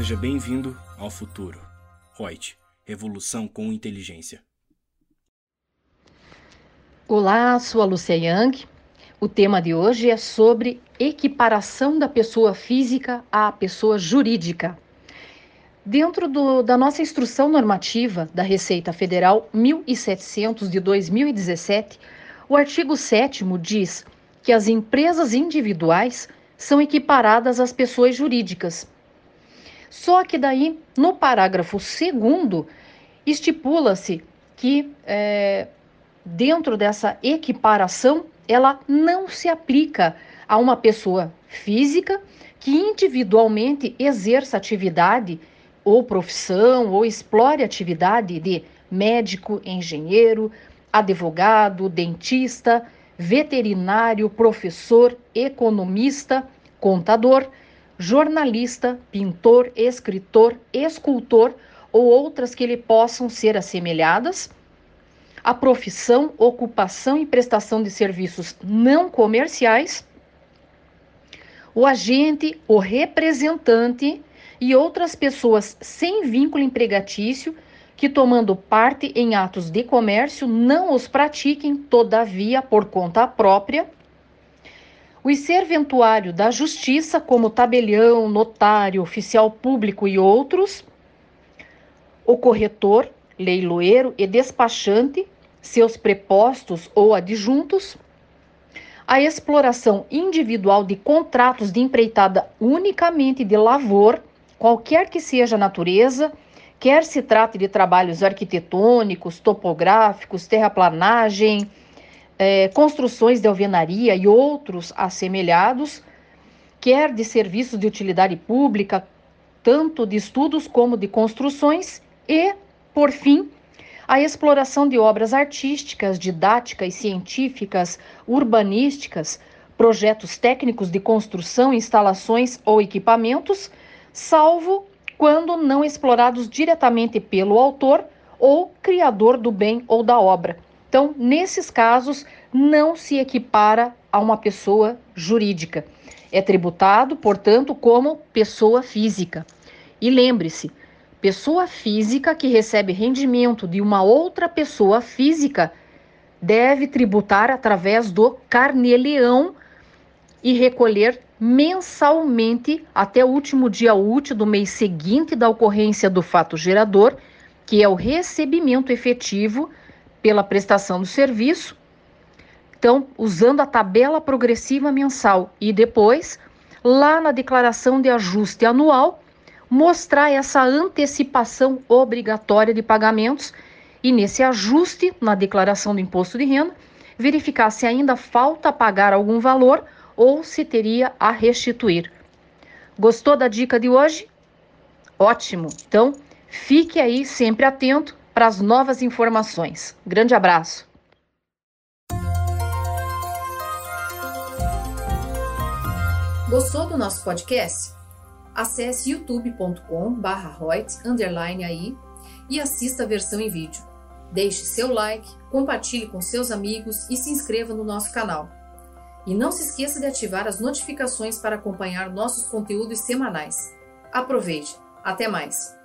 Seja bem-vindo ao futuro. Reut, revolução com inteligência. Olá, sou a Lúcia Yang. O tema de hoje é sobre equiparação da pessoa física à pessoa jurídica. Dentro do, da nossa instrução normativa da Receita Federal 1700 de 2017, o artigo 7 diz que as empresas individuais são equiparadas às pessoas jurídicas. Só que daí, no parágrafo 2 estipula-se que é, dentro dessa equiparação, ela não se aplica a uma pessoa física que individualmente exerça atividade ou profissão ou explore atividade de médico, engenheiro, advogado, dentista, veterinário, professor, economista, contador, jornalista, pintor, escritor, escultor ou outras que lhe possam ser assemelhadas. A profissão, ocupação e prestação de serviços não comerciais. O agente, o representante e outras pessoas sem vínculo empregatício que, tomando parte em atos de comércio, não os pratiquem, todavia, por conta própria. O serventuário da justiça, como tabelião, notário, oficial público e outros. O corretor, leiloeiro e despachante, seus prepostos ou adjuntos. A exploração individual de contratos de empreitada unicamente de lavor qualquer que seja a natureza, quer se trate de trabalhos arquitetônicos, topográficos, terraplanagem, é, construções de alvenaria e outros assemelhados, quer de serviços de utilidade pública, tanto de estudos como de construções, e, por fim, a exploração de obras artísticas, didáticas, científicas, urbanísticas, projetos técnicos de construção, instalações ou equipamentos salvo quando não explorados diretamente pelo autor ou criador do bem ou da obra. Então, nesses casos, não se equipara a uma pessoa jurídica. É tributado, portanto, como pessoa física. E lembre-se, pessoa física que recebe rendimento de uma outra pessoa física deve tributar através do carnê-leão e recolher mensalmente até o último dia útil do mês seguinte da ocorrência do fato gerador, que é o recebimento efetivo pela prestação do serviço. Então, usando a tabela progressiva mensal e depois, lá na declaração de ajuste anual, mostrar essa antecipação obrigatória de pagamentos e nesse ajuste na declaração do imposto de renda, verificar se ainda falta pagar algum valor ou se teria a restituir. Gostou da dica de hoje? Ótimo! Então, fique aí sempre atento para as novas informações. Grande abraço! Gostou do nosso podcast? Acesse youtube.com/royts_aí e assista a versão em vídeo. Deixe seu like, compartilhe com seus amigos e se inscreva no nosso canal. E não se esqueça de ativar as notificações para acompanhar nossos conteúdos semanais. Aproveite! Até mais!